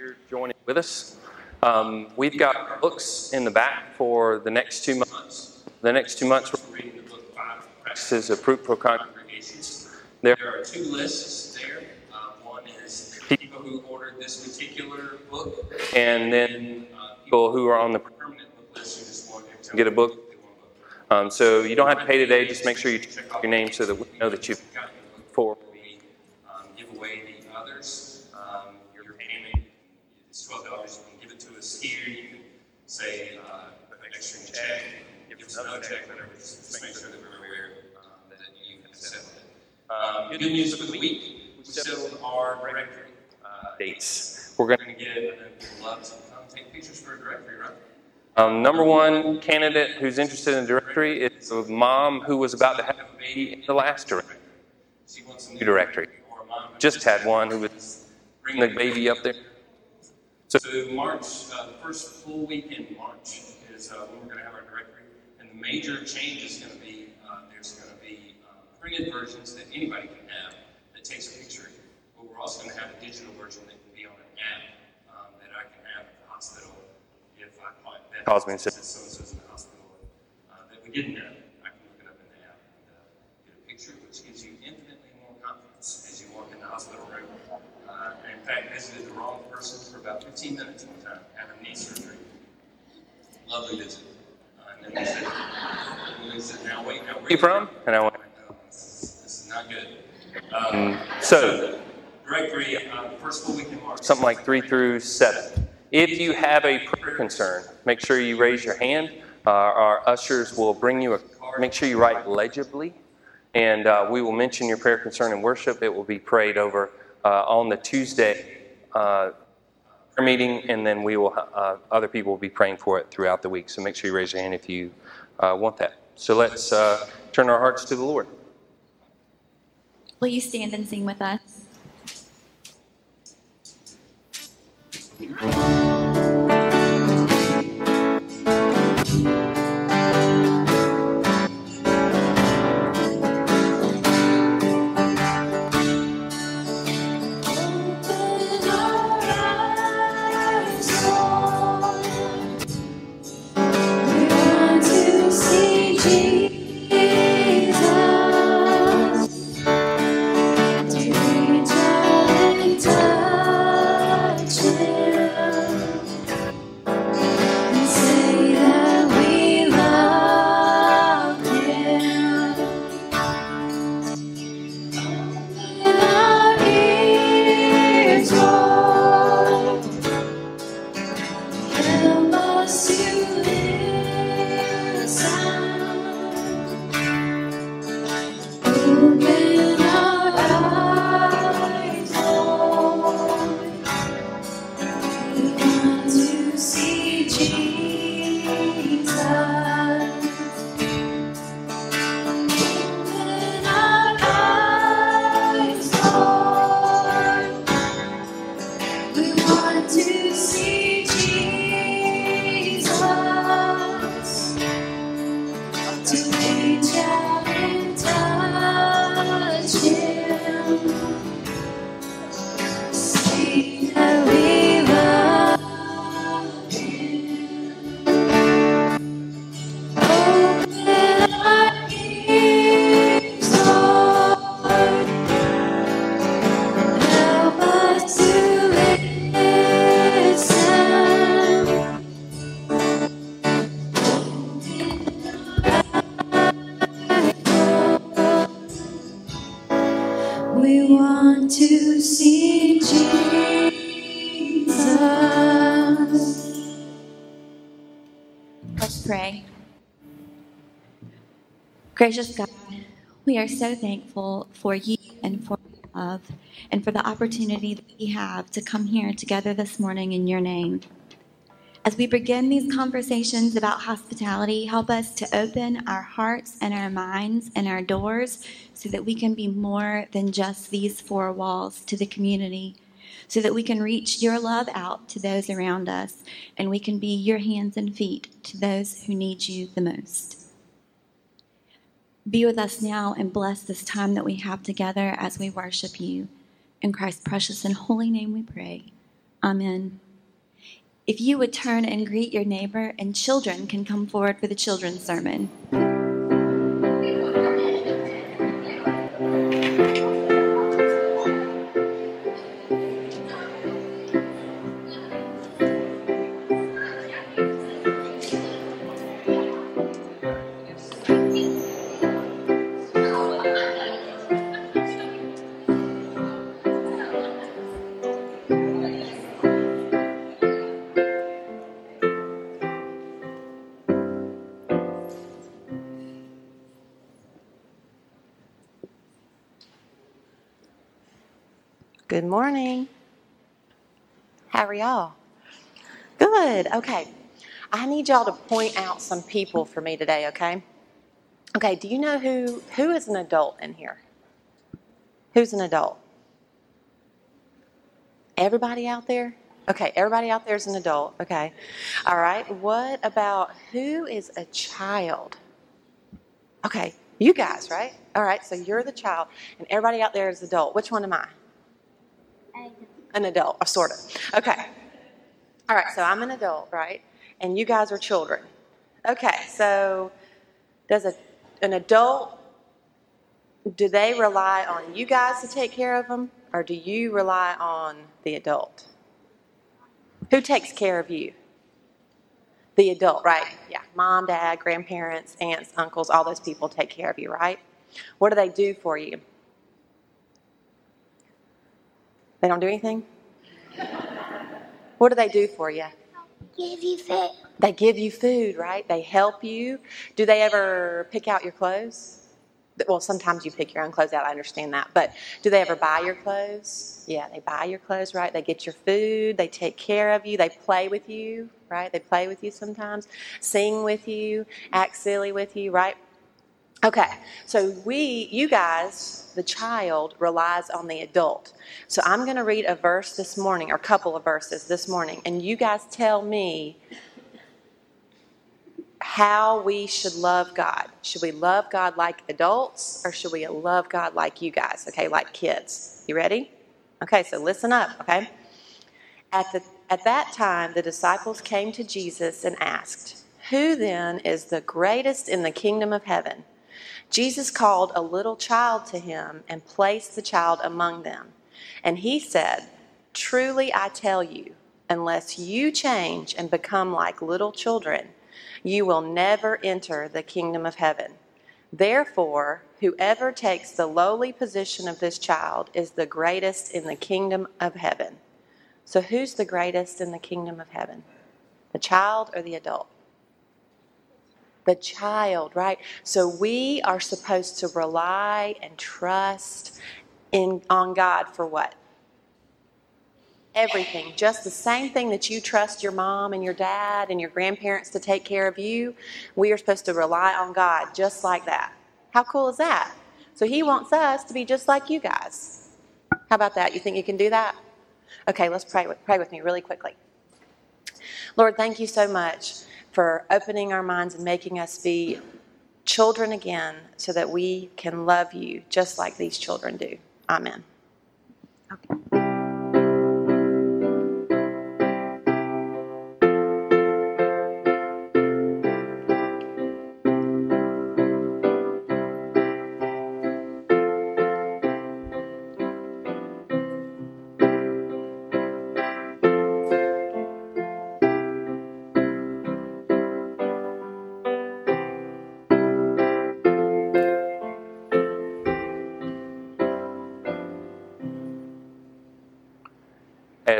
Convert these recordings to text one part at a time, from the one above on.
here joining with us. Um, we've got books in the back for the next two months. The next two months, we're reading the book Five Practices of Fruitful Congregations. There are two lists there. Uh, one is people who ordered this particular book, and then uh, people who are on the permanent book list who just want to get a book. Um, so you don't have to pay today. Just make sure you check your name so that we know that you've gotten the book for. We um, give away the others. Um, your payment is twelve dollars. You can give it to us here. You can say uh, extra in check. Another check. Whatever. Just make sure that we're aware um, that you have settled it. Um, good news for the week. We settled our directory uh, dates. We're going to get. I'd love to come take pictures for a directory, right? Um, number one candidate who's interested in the directory is a mom who was about to have a baby in the last directory. She wants a new directory. Or a mom who just had one who was bringing the baby up there. So March, uh, the first full week in March is uh, when we're going to have our directory. And the major change is going to be uh, there's going to be uh, printed versions that anybody can have that takes a picture. But we're also going to have a digital version that can be on an app um, that I can have at the hospital if I it that calls me and says so and so's in the hospital uh, that we didn't have. I can look it up in the app and uh, get a picture, which gives you infinitely more confidence as you walk in the hospital room. Uh, and in fact, visited the wrong person for about 15 minutes one time, having knee surgery. Lovely visit. Uh, and then they said, and they said, now wait, now where are you from? And I went, no, this is, this is not good. Um, so, directory, uh, first full week in March. Something like three through seven. If you have a prayer concern, make sure you raise your hand. Uh, our ushers will bring you a card. Make sure you write legibly, and uh, we will mention your prayer concern in worship. It will be prayed over uh, on the Tuesday uh, prayer meeting, and then we will. Uh, other people will be praying for it throughout the week. So make sure you raise your hand if you uh, want that. So let's turn our hearts to the Lord. Will you stand and sing with us? To see Jesus. Let's pray. Gracious God, we are so thankful for you and for love and for the opportunity that we have to come here together this morning in your name. As we begin these conversations about hospitality, help us to open our hearts and our minds and our doors so that we can be more than just these four walls to the community, so that we can reach your love out to those around us and we can be your hands and feet to those who need you the most. Be with us now and bless this time that we have together as we worship you. In Christ's precious and holy name we pray. Amen. If you would turn and greet your neighbor, and children can come forward for the children's sermon. Good morning. How are y'all? Good. Okay. I need y'all to point out some people for me today, okay? Okay, do you know who who is an adult in here? Who's an adult? Everybody out there? Okay, everybody out there is an adult. Okay. All right. What about who is a child? Okay, you guys, right? All right, so you're the child and everybody out there is adult. Which one am I? An adult, or sort of. Okay. All right, so I'm an adult, right? And you guys are children. Okay, so does a, an adult, do they rely on you guys to take care of them, or do you rely on the adult? Who takes care of you? The adult, right? Yeah, mom, dad, grandparents, aunts, uncles, all those people take care of you, right? What do they do for you? They don't do anything? What do they do for you? Give you food. They give you food, right? They help you. Do they ever pick out your clothes? Well, sometimes you pick your own clothes out, I understand that. But do they ever buy your clothes? Yeah, they buy your clothes, right? They get your food. They take care of you. They play with you, right? They play with you sometimes, sing with you, act silly with you, right? Okay, so we, you guys, the child relies on the adult. So I'm going to read a verse this morning, or a couple of verses this morning, and you guys tell me how we should love God. Should we love God like adults, or should we love God like you guys, okay, like kids? You ready? Okay, so listen up, okay? At, the, at that time, the disciples came to Jesus and asked, Who then is the greatest in the kingdom of heaven? Jesus called a little child to him and placed the child among them. And he said, Truly I tell you, unless you change and become like little children, you will never enter the kingdom of heaven. Therefore, whoever takes the lowly position of this child is the greatest in the kingdom of heaven. So, who's the greatest in the kingdom of heaven? The child or the adult? The child, right? So we are supposed to rely and trust in on God for what? Everything. Just the same thing that you trust your mom and your dad and your grandparents to take care of you, we are supposed to rely on God just like that. How cool is that? So he wants us to be just like you guys. How about that? You think you can do that? Okay, let's pray with, pray with me really quickly. Lord, thank you so much for opening our minds and making us be children again so that we can love you just like these children do. Amen.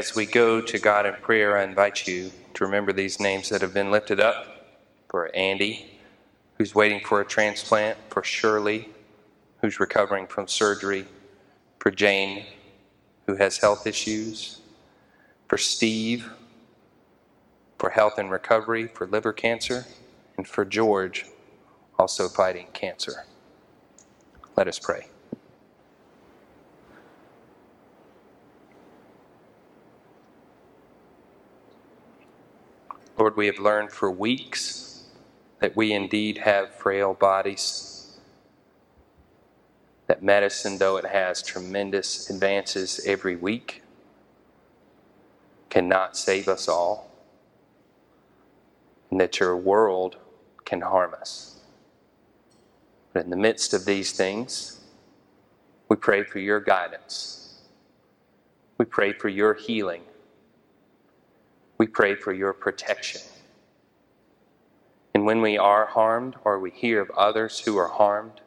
As we go to God in prayer, I invite you to remember these names that have been lifted up for Andy, who's waiting for a transplant, for Shirley, who's recovering from surgery, for Jane, who has health issues, for Steve, for health and recovery, for liver cancer, and for George, also fighting cancer. Let us pray. Lord, we have learned for weeks that we indeed have frail bodies, that medicine, though it has tremendous advances every week, cannot save us all, and that your world can harm us. But in the midst of these things, we pray for your guidance. We pray for your healing. We pray for your protection. And when we are harmed or we hear of others who are harmed,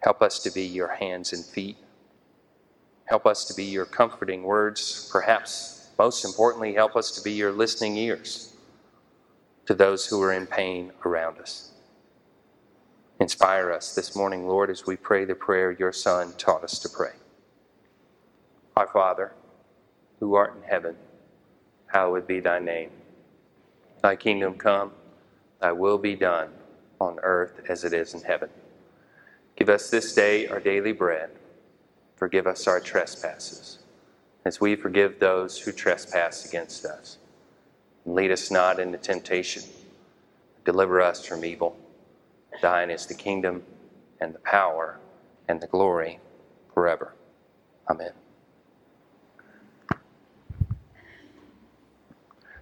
help us to be your hands and feet. Help us to be your comforting words. Perhaps most importantly, help us to be your listening ears to those who are in pain around us. Inspire us this morning, Lord, as we pray the prayer your Son taught us to pray. Our Father, who art in heaven, hallowed be thy name. Thy kingdom come, thy will be done on earth as it is in heaven. Give us this day our daily bread. Forgive us our trespasses, as we forgive those who trespass against us. Lead us not into temptation. Deliver us from evil. Thine is the kingdom and the power and the glory forever. Amen.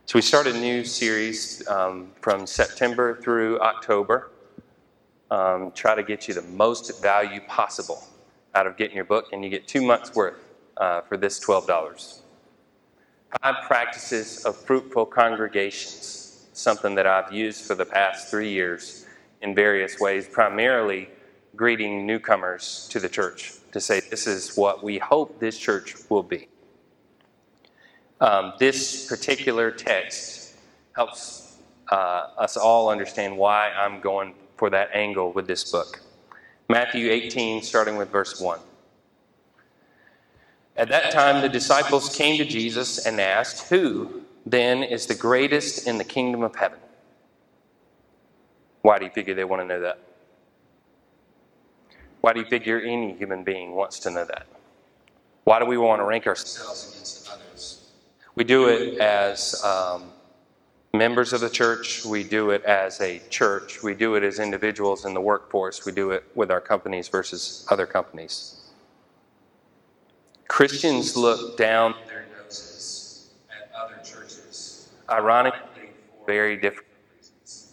So, we started a new series um, from September through October. Um, try to get you the most value possible out of getting your book, and you get two months' worth uh, for this $12. Five practices of fruitful congregations, something that I've used for the past three years in various ways, primarily greeting newcomers to the church to say, This is what we hope this church will be. Um, this particular text helps uh, us all understand why I'm going for that angle with this book. Matthew 18, starting with verse 1. At that time, the disciples came to Jesus and asked, Who then is the greatest in the kingdom of heaven? Why do you figure they want to know that? Why do you figure any human being wants to know that? Why do we want to rank ourselves against others? We do it as um, members of the church, we do it as a church, we do it as individuals in the workforce, we do it with our companies versus other companies. Christians look down their noses at other churches, ironically, for very different reasons.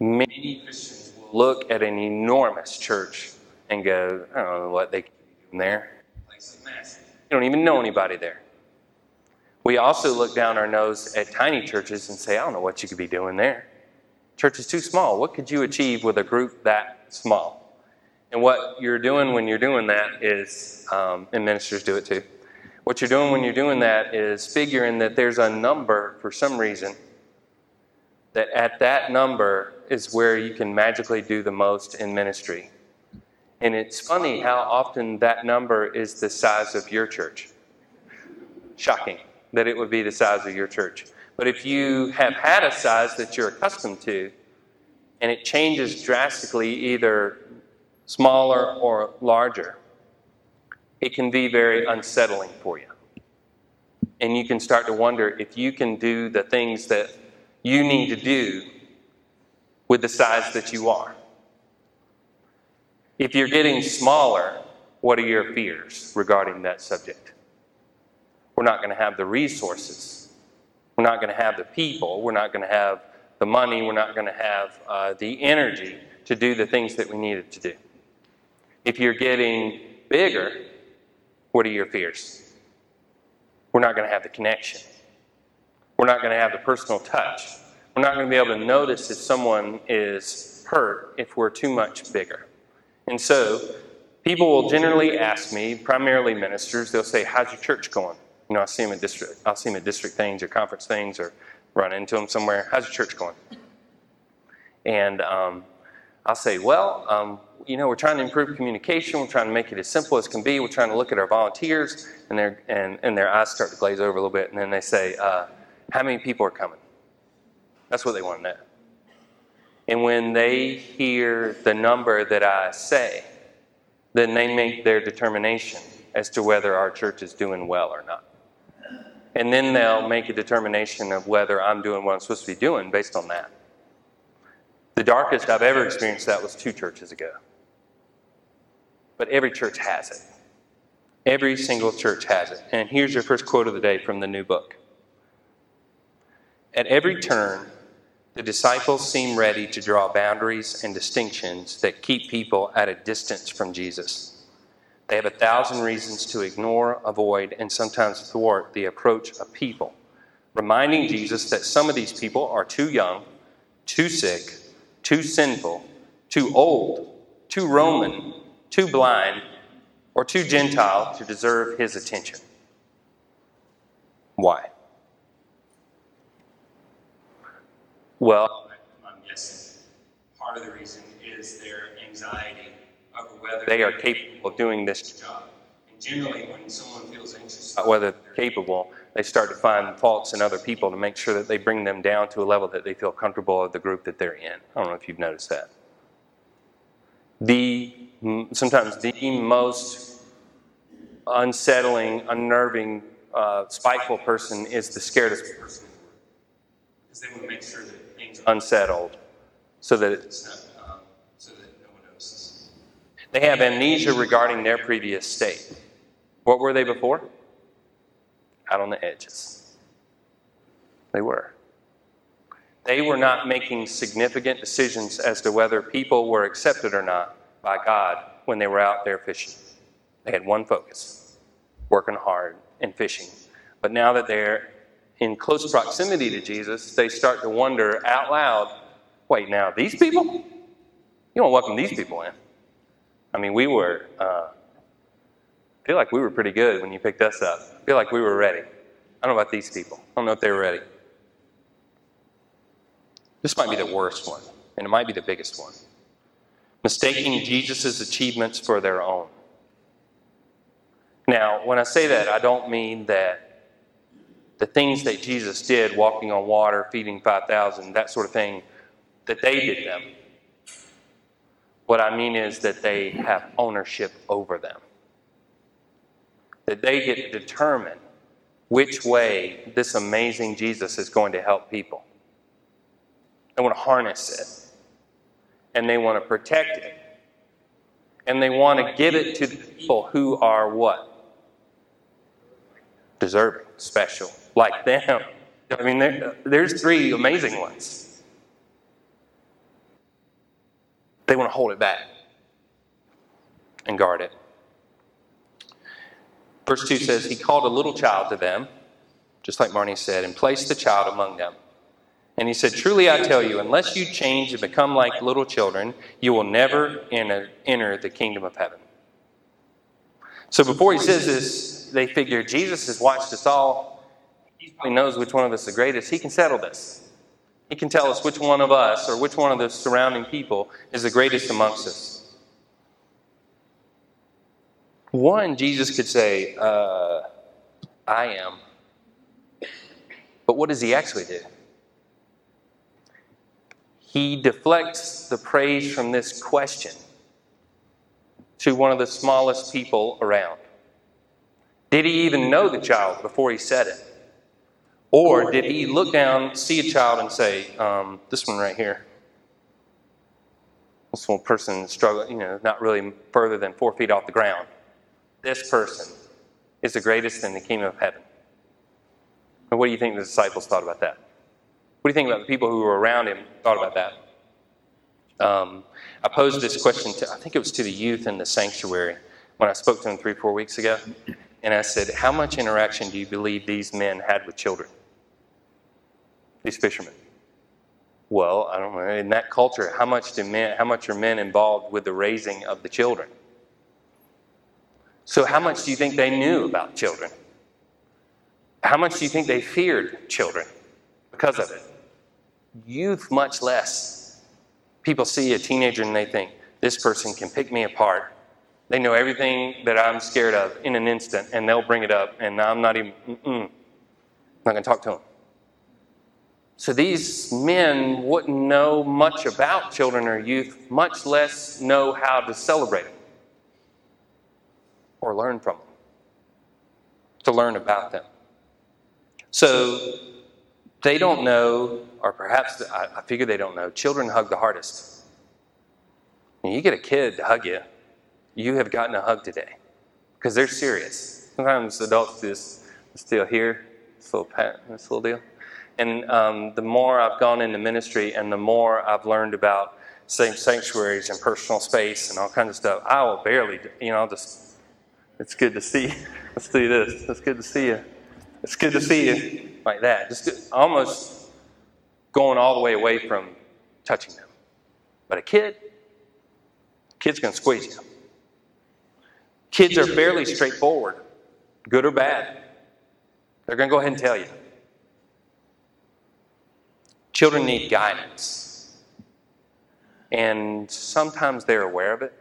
Many Christians will look at an enormous church and go, I don't know what they be doing there. You don't even know anybody there. We also look down our nose at tiny churches and say, I don't know what you could be doing there. Church is too small. What could you achieve with a group that small? And what you're doing when you're doing that is, um, and ministers do it too, what you're doing when you're doing that is figuring that there's a number for some reason, that at that number is where you can magically do the most in ministry. And it's funny how often that number is the size of your church. Shocking that it would be the size of your church. But if you have had a size that you're accustomed to, and it changes drastically, either smaller or larger, it can be very unsettling for you. And you can start to wonder if you can do the things that you need to do with the size that you are. If you're getting smaller, what are your fears regarding that subject? We're not going to have the resources. We're not going to have the people. We're not going to have the money. We're not going to have uh, the energy to do the things that we needed to do. If you're getting bigger, what are your fears? We're not going to have the connection. We're not going to have the personal touch. We're not going to be able to notice if someone is hurt if we're too much bigger. And so, people will generally ask me, primarily ministers, they'll say, How's your church going? You know, I see them at district, I'll see them at district things or conference things or run into them somewhere. How's your church going? And um, I'll say, well, um, you know, we're trying to improve communication. We're trying to make it as simple as can be. We're trying to look at our volunteers, and their and, and their eyes start to glaze over a little bit, and then they say, uh, how many people are coming? That's what they want to know. And when they hear the number that I say, then they make their determination as to whether our church is doing well or not. And then they'll make a determination of whether I'm doing what I'm supposed to be doing based on that. The darkest I've ever experienced that was two churches ago. But every church has it. Every single church has it. And here's your first quote of the day from the new book. At every turn, the disciples seem ready to draw boundaries and distinctions that keep people at a distance from Jesus. They have a thousand reasons to ignore, avoid, and sometimes thwart the approach of people, reminding Jesus that some of these people are too young, too sick, too sinful, too old, too Roman, too blind, or too Gentile to deserve his attention. Why? Well, I'm guessing part of the reason is their anxiety over whether they are capable of doing this job. And generally, when someone feels anxious about whether they're capable, they start to find faults in other people to make sure that they bring them down to a level that they feel comfortable with the group that they're in. I don't know if you've noticed that. The sometimes the most unsettling, unnerving, uh, spiteful person is the scaredest person because they want to make sure that things are unsettled so that it's not, um, so that no one notices. They have amnesia regarding their previous state. What were they before? Out on the edges. They were. They were not making significant decisions as to whether people were accepted or not by God when they were out there fishing. They had one focus working hard and fishing. But now that they're in close proximity to Jesus, they start to wonder out loud wait, now these people? You don't welcome these people in. I mean, we were, uh, I feel like we were pretty good when you picked us up. I feel like we were ready. I don't know about these people. I don't know if they were ready. This might be the worst one, and it might be the biggest one. Mistaking Jesus' achievements for their own. Now, when I say that, I don't mean that the things that Jesus did, walking on water, feeding 5,000, that sort of thing, that they did them. What I mean is that they have ownership over them. That they get to determine which way this amazing Jesus is going to help people. They want to harness it, and they want to protect it, and they want to give it to the people who are what? Deserving, special, like them. I mean, there, there's three amazing ones. They want to hold it back and guard it. Verse 2 says, He called a little child to them, just like Marnie said, and placed the child among them. And he said, Truly I tell you, unless you change and become like little children, you will never enter, the kingdom of heaven. So before he says this, they figure Jesus has watched us all. He knows which one of us is the greatest. He can settle this. He can tell us which one of us or which one of the surrounding people is the greatest amongst us. One, Jesus could say, uh, I am. But what does he actually do? He deflects the praise from this question to one of the smallest people around. Did he even know the child before he said it? Or did he look down, see a child, and say, um, This one right here? This one person struggling, you know, not really further than four feet off the ground. This person is the greatest in the kingdom of heaven. And what do you think the disciples thought about that? What do you think about the people who were around him thought about that? Um, I posed this question to, I think it was to the youth in the sanctuary when I spoke to them three, four weeks ago. And I said, How much interaction do you believe these men had with children? These fishermen. Well, I don't know. In that culture, how much do men, how much are men involved with the raising of the children? So, how much do you think they knew about children? How much do you think they feared children because of it? Youth, much less. People see a teenager and they think, this person can pick me apart. They know everything that I'm scared of in an instant, and they'll bring it up, and I'm not even, mm-mm, not going to talk to them. So these men wouldn't know much about children or youth, much less know how to celebrate them or learn from them, to learn about them. So they don't know, or perhaps I, figure they don't know, children hug the hardest. When you get a kid to hug you, you have gotten a hug today because they're serious. Sometimes adults just still here, this little pat, this little deal. And um, the more I've gone into ministry and the more I've learned about sanctuaries and personal space and all kinds of stuff, I will barely, you know, just, it's good to see. Let's do this. It's good to see you. It's good to see you like that. Just almost going all the way away from touching them. But a kid, kid's going to squeeze you. Kids are fairly straightforward, good or bad. They're going to go ahead and tell you. Children need guidance. And sometimes they're aware of it.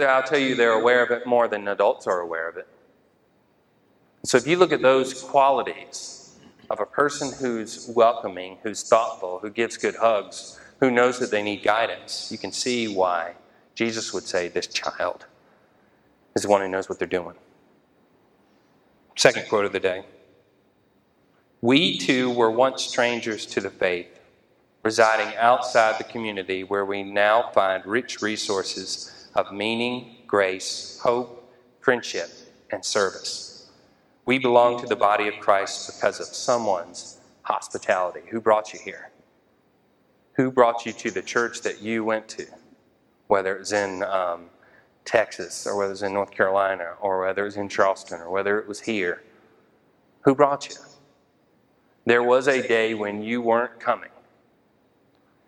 I'll tell you, they're aware of it more than adults are aware of it. So if you look at those qualities of a person who's welcoming, who's thoughtful, who gives good hugs, who knows that they need guidance, you can see why Jesus would say this child is the one who knows what they're doing. Second quote of the day. We too were once strangers to the faith, residing outside the community where we now find rich resources of meaning, grace, hope, friendship, and service. We belong to the body of Christ because of someone's hospitality. Who brought you here? Who brought you to the church that you went to? Whether it was in um, Texas, or whether it's in North Carolina, or whether it was in Charleston, or whether it was here. Who brought you? There was a day when you weren't coming,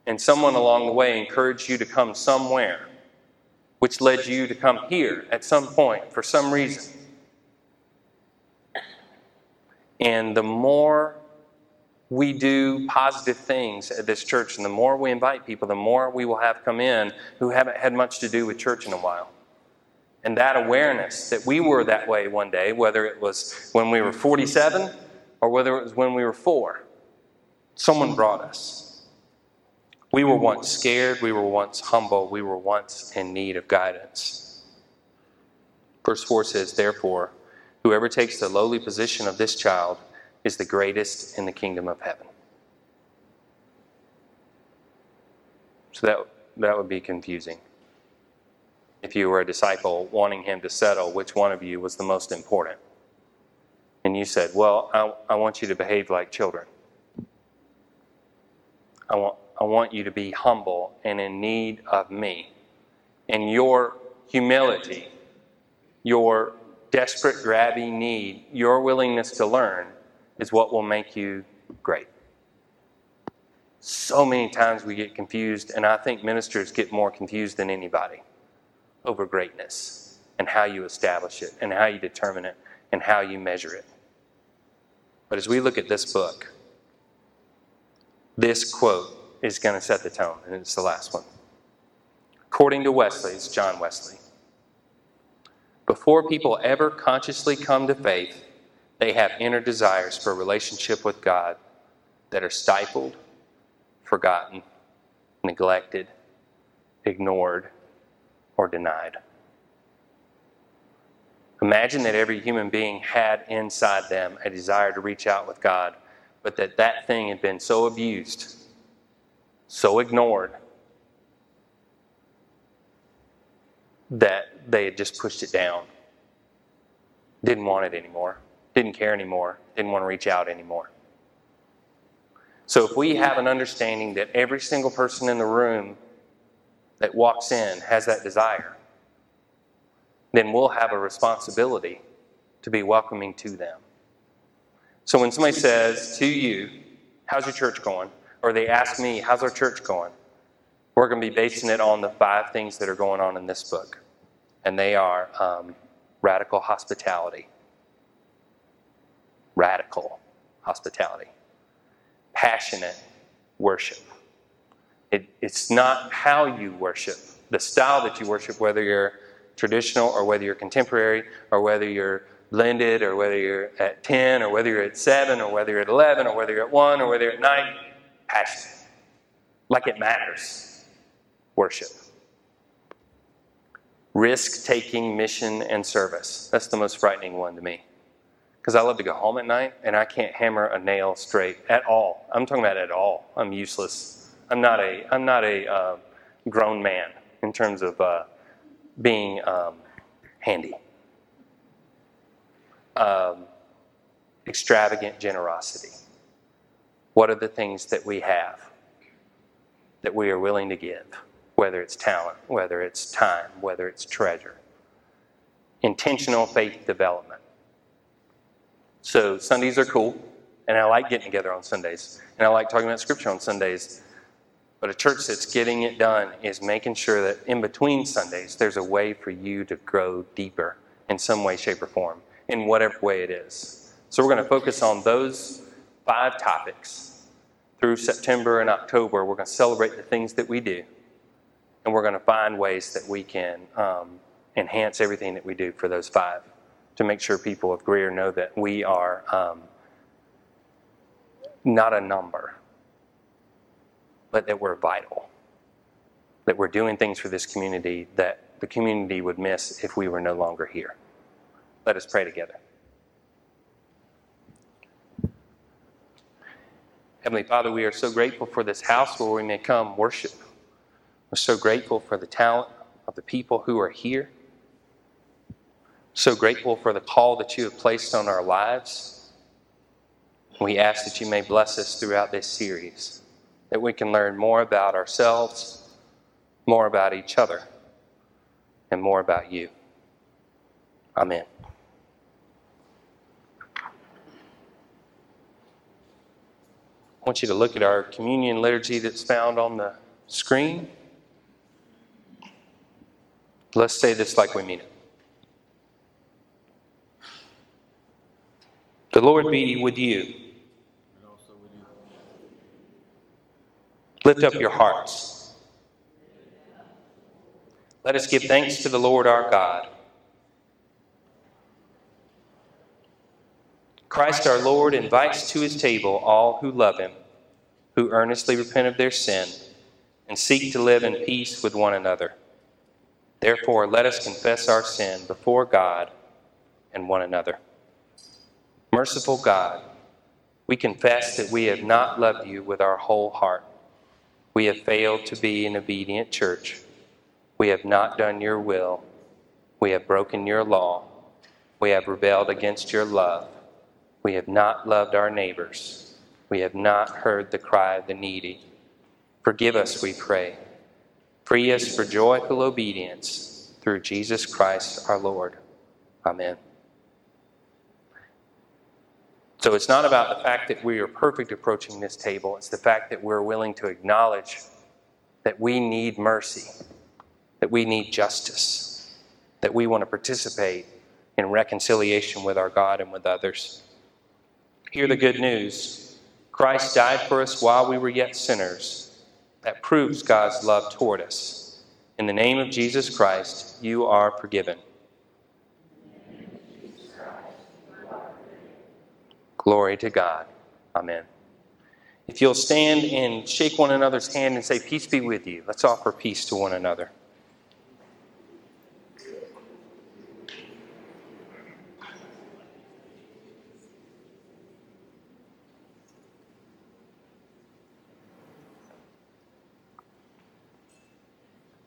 and someone along the way encouraged you to come somewhere, which led you to come here at some point for some reason. And the more we do positive things at this church, and the more we invite people, the more we will have come in who haven't had much to do with church in a while. And that awareness that we were that way one day, whether it was when we were 47 or whether it was when we were four, someone hmm. brought us. We were once hmm. scared, we were once humble, we were once in need of guidance. Verse 4 says, Therefore, whoever takes the lowly position of this child is the greatest in the kingdom of heaven. So that, that would be confusing. If you were a disciple wanting him to settle which one of you was the most important. And you said, Well, I, I want you to behave like children. I want, I want you to be humble and in need of me. And your humility, your desperate, grabby need, your willingness to learn is what will make you great. So many times we get confused, and I think ministers get more confused than anybody over greatness and how you establish it and how you determine it and how you measure it. But as we look at this book, this quote is going to set the tone, and it's the last one. According to Wesley, it's John Wesley. Before people ever consciously come to faith, they have inner desires for a relationship with God that are stifled, forgotten, neglected, ignored, or denied. Imagine that every human being had inside them a desire to reach out with God, but that that thing had been so abused, so ignored, that they had just pushed it down, didn't want it anymore. Didn't care anymore, didn't want to reach out anymore. So if we have an understanding that every single person in the room that walks in has that desire, then we'll have a responsibility to be welcoming to them. So when somebody says to you, How's your church going? or they ask me, How's our church going? we're going to be basing it on the five things that are going on in this book. And they are um, radical hospitality, radical hospitality, passionate worship. It, it's not how you worship, the style that you worship, whether you're traditional or whether you're contemporary or whether you're blended or whether you're at 10 or whether you're at 7 or whether you're at 11 or whether you're at 1 or whether you're at 9. Passionate. Like it matters. Worship. Risk taking mission and service. That's the most frightening one to me because I love to go home at night and I can't hammer a nail straight at all. I'm talking about at all. I'm useless. I'm not a I'm not a uh, grown man in terms of uh, being um, handy. um, extravagant generosity? What are the things that we have that we are willing to give? Whether it's talent, whether it's time, whether it's treasure. Intentional faith development. So Sundays are cool, and I like getting together on Sundays, and I like talking about scripture on Sundays. But a church that's getting it done is making sure that in between Sundays, there's a way for you to grow deeper in some way, shape, or form, in whatever way it is. So we're going to focus on those five topics through September and October. We're going to celebrate the things that we do, and we're going to find ways that we can um, enhance everything that we do for those five to make sure people of Greer know that we are um, not a number but that we're vital. That we're doing things for this community that the community would miss if we were no longer here. Let us pray together. Heavenly Father, we are so grateful for this house where we may come worship. We're so grateful for the talent of the people who are here. So grateful for the call that you have placed on our lives. We ask that you may bless us throughout this series that we can learn more about ourselves, more about each other, and more about you. Amen. I want you to look at our communion liturgy that's found on the screen. Let's say this like we mean it. The Lord be with you. Lift up your hearts. Let us give thanks to the Lord our God. Christ our Lord invites to his table all who love him, who earnestly repent of their sin, and seek to live in peace with one another. Therefore, let us confess our sin before God and one another. Merciful God, we confess that we have not loved you with our whole heart. We have failed to be an obedient church. We have not done your will. We have broken your law. We have rebelled against your love. We have not loved our neighbors. We have not heard the cry of the needy. Forgive us, we pray. Free us for joyful obedience through Jesus Christ our Lord. Amen. So it's not about the fact that we are perfect approaching this table, it's the fact that we're willing to acknowledge that we need mercy, that we need justice, that we want to participate in reconciliation with our God and with others. Hear the good news Christ died for us while we were yet sinners. That proves God's love toward us. In the name of Jesus Christ, you are forgiven. Glory to God. Amen. If you'll stand and shake one another's hand and say, Peace be with you, let's offer peace to one another.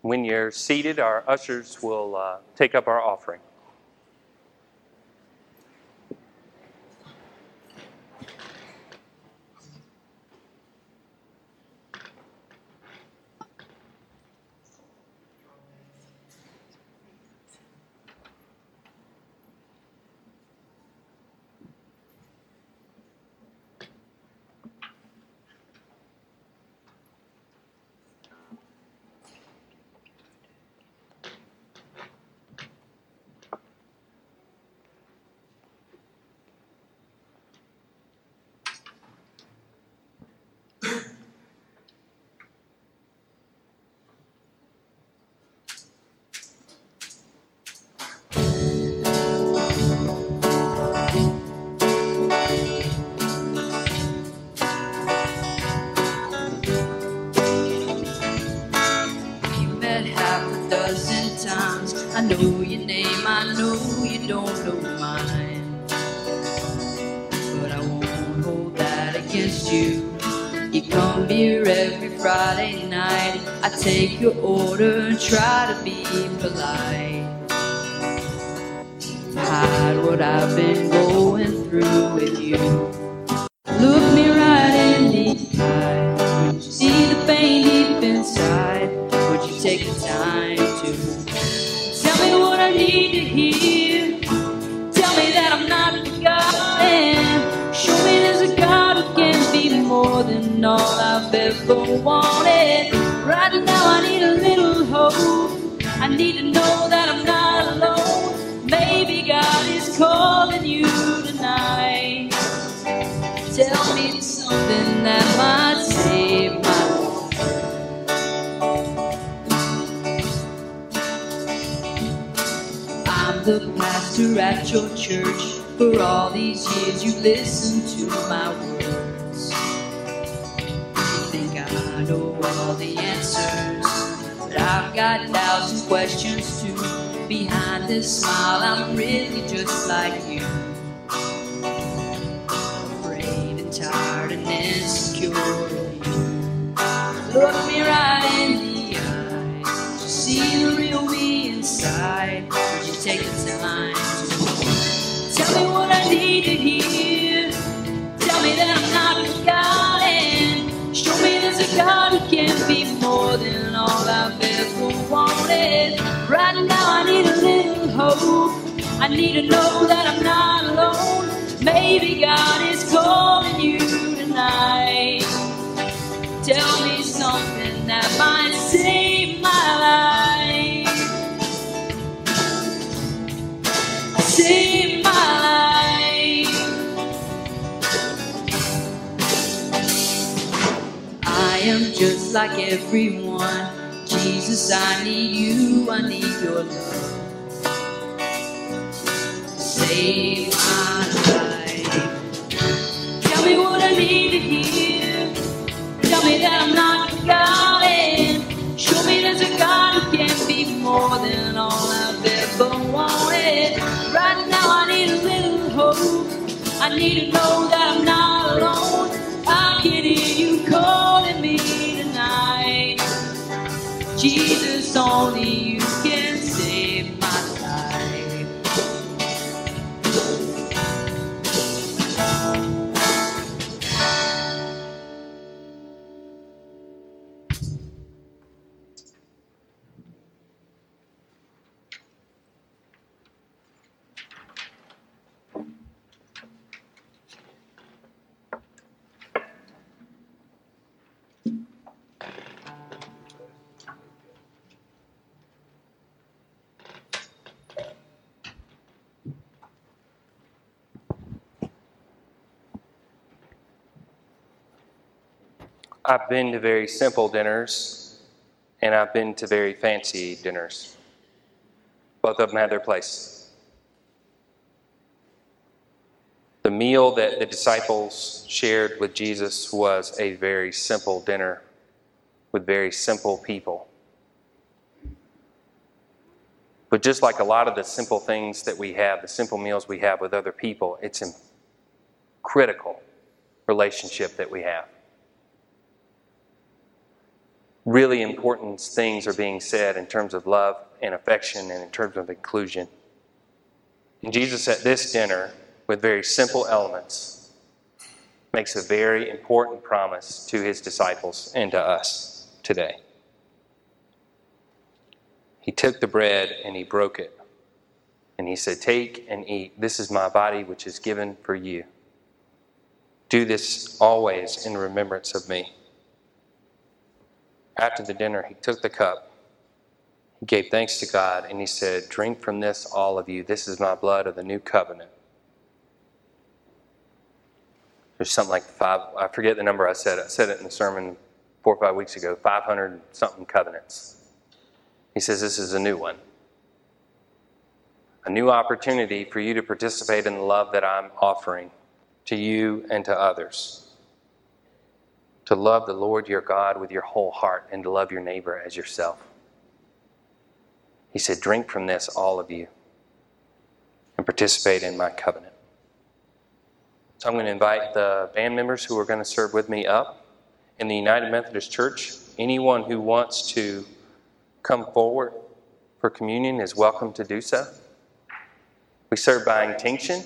When you're seated, our ushers will uh, take up our offering. Friday night. I take your order and try to be polite. hide what I've been going through with you. Ever wanted. Right now I need a little hope. I need to know that I'm not alone. Maybe God is calling you tonight. Tell me something that might save my life. I'm the pastor at your church. For all these years, you listened to my know all the answers, but I've got thousands questions too. Behind this smile, I'm really just like you. Afraid and tired and insecure. Look me right in the eye. To see the real me inside. Would you take the time tell me what I need to hear? Right now I need a little hope. I need to know that I'm not alone. Maybe God is calling you tonight. Tell me something that might save my life. Save my life. I am just like everyone. Jesus, I need you, I need your love. Save my life. Tell me what I need to hear. Tell me that I'm not forgotten. Show me there's a God who can be more than all I've ever wanted. Right now I need a little hope. I need to know that I'm not alone. I can hear you calling me. Jesus, only you can I've been to very simple dinners, and I've been to very fancy dinners. Both of them had their place. The meal that the disciples shared with Jesus was a very simple dinner with very simple people. But just like a lot of the simple things that we have, the simple meals we have with other people, it's a critical relationship that we have. Really important things are being said in terms of love and affection and in terms of inclusion. And Jesus at this dinner, with very simple elements, makes a very important promise to his disciples and to us today. He took the bread and he broke it. And he said, Take and eat. This is my body, which is given for you. Do this always in remembrance of me. After the dinner, he took the cup. He gave thanks to God and he said, Drink from this, all of you. This is my blood of the new covenant. There's something like five, I forget the number I said. I said it in the sermon four or five weeks ago 500 something covenants. He says, This is a new one. A new opportunity for you to participate in the love that I'm offering to you and to others. To love the Lord your God with your whole heart and to love your neighbor as yourself. He said, Drink from this, all of you, and participate in my covenant. So I'm going to invite the band members who are going to serve with me up. In the United Methodist Church, anyone who wants to come forward for communion is welcome to do so. We serve by intinction,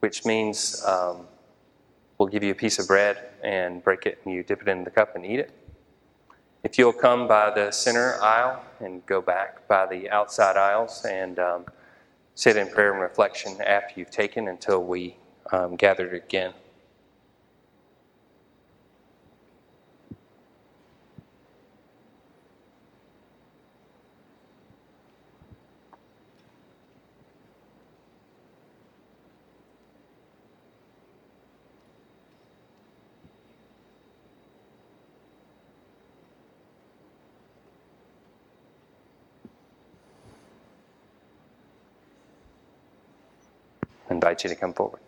which means um, we'll give you a piece of bread and break it, and you dip it in the cup and eat it. If you'll come by the center aisle and go back by the outside aisles and um, sit in prayer and reflection after you've taken until we um, gather again. Invite you to come forward.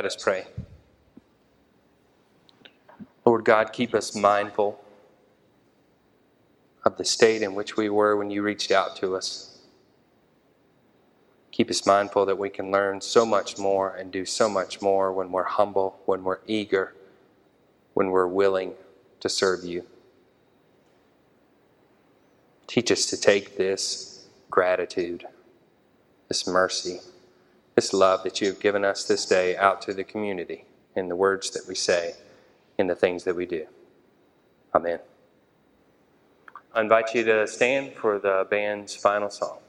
Let us pray. Lord God, keep us mindful of the state in which we were when you reached out to us. Keep us mindful that we can learn so much more and do so much more when we're humble, when we're eager, when we're willing to serve you. Teach us to take this gratitude, this mercy, this love that you have given us this day out to the community in the words that we say, in the things that we do. Amen. I invite you to stand for the band's final song.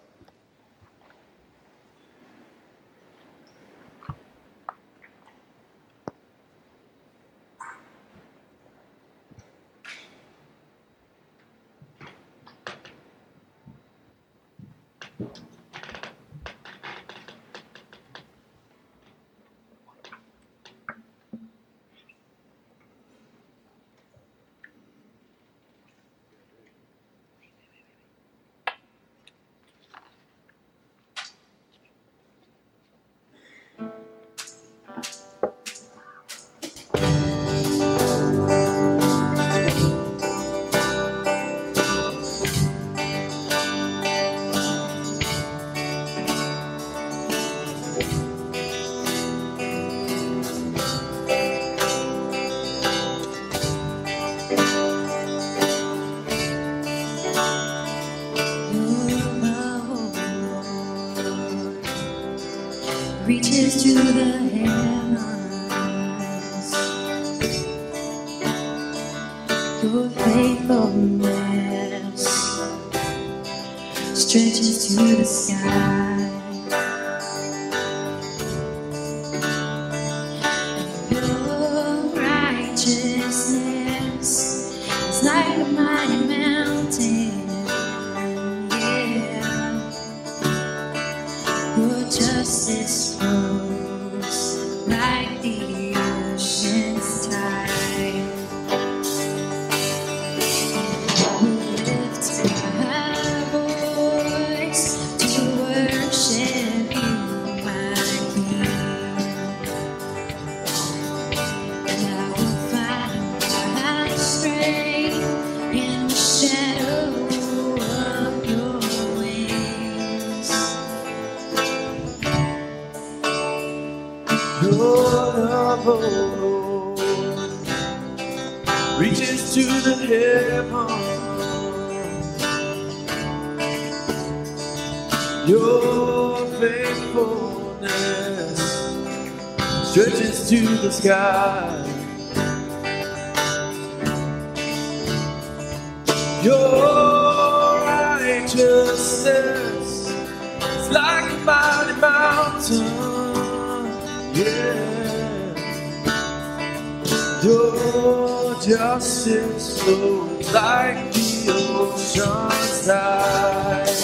Your faithfulness stretches to the sky. Your righteousness is like a mighty mountain. Yeah. Your justice flows like the ocean's tide.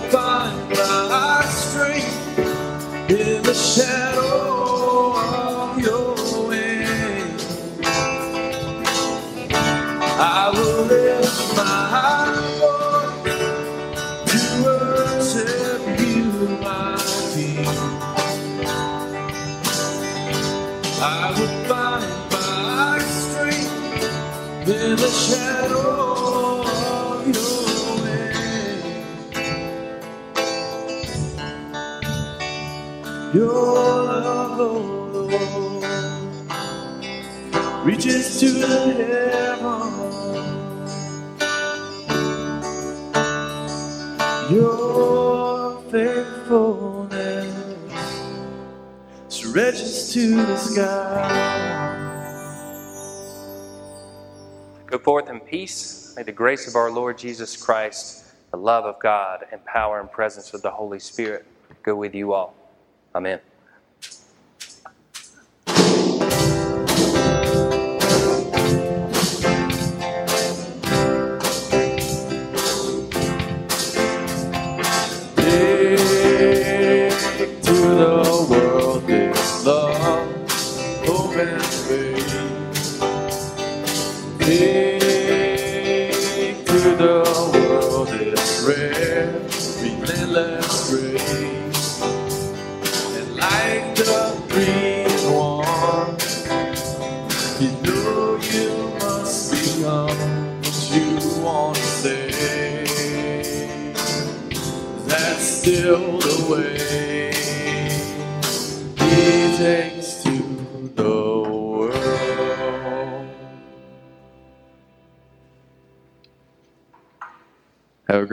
Find my strength in the shadow of your wings. I will lift my reaches to the heavens. Your faithfulness stretches to the sky. Go forth in peace. May the grace of our Lord Jesus Christ, the love of God, and power and presence of the Holy Spirit go with you all. Amen.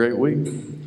Great week.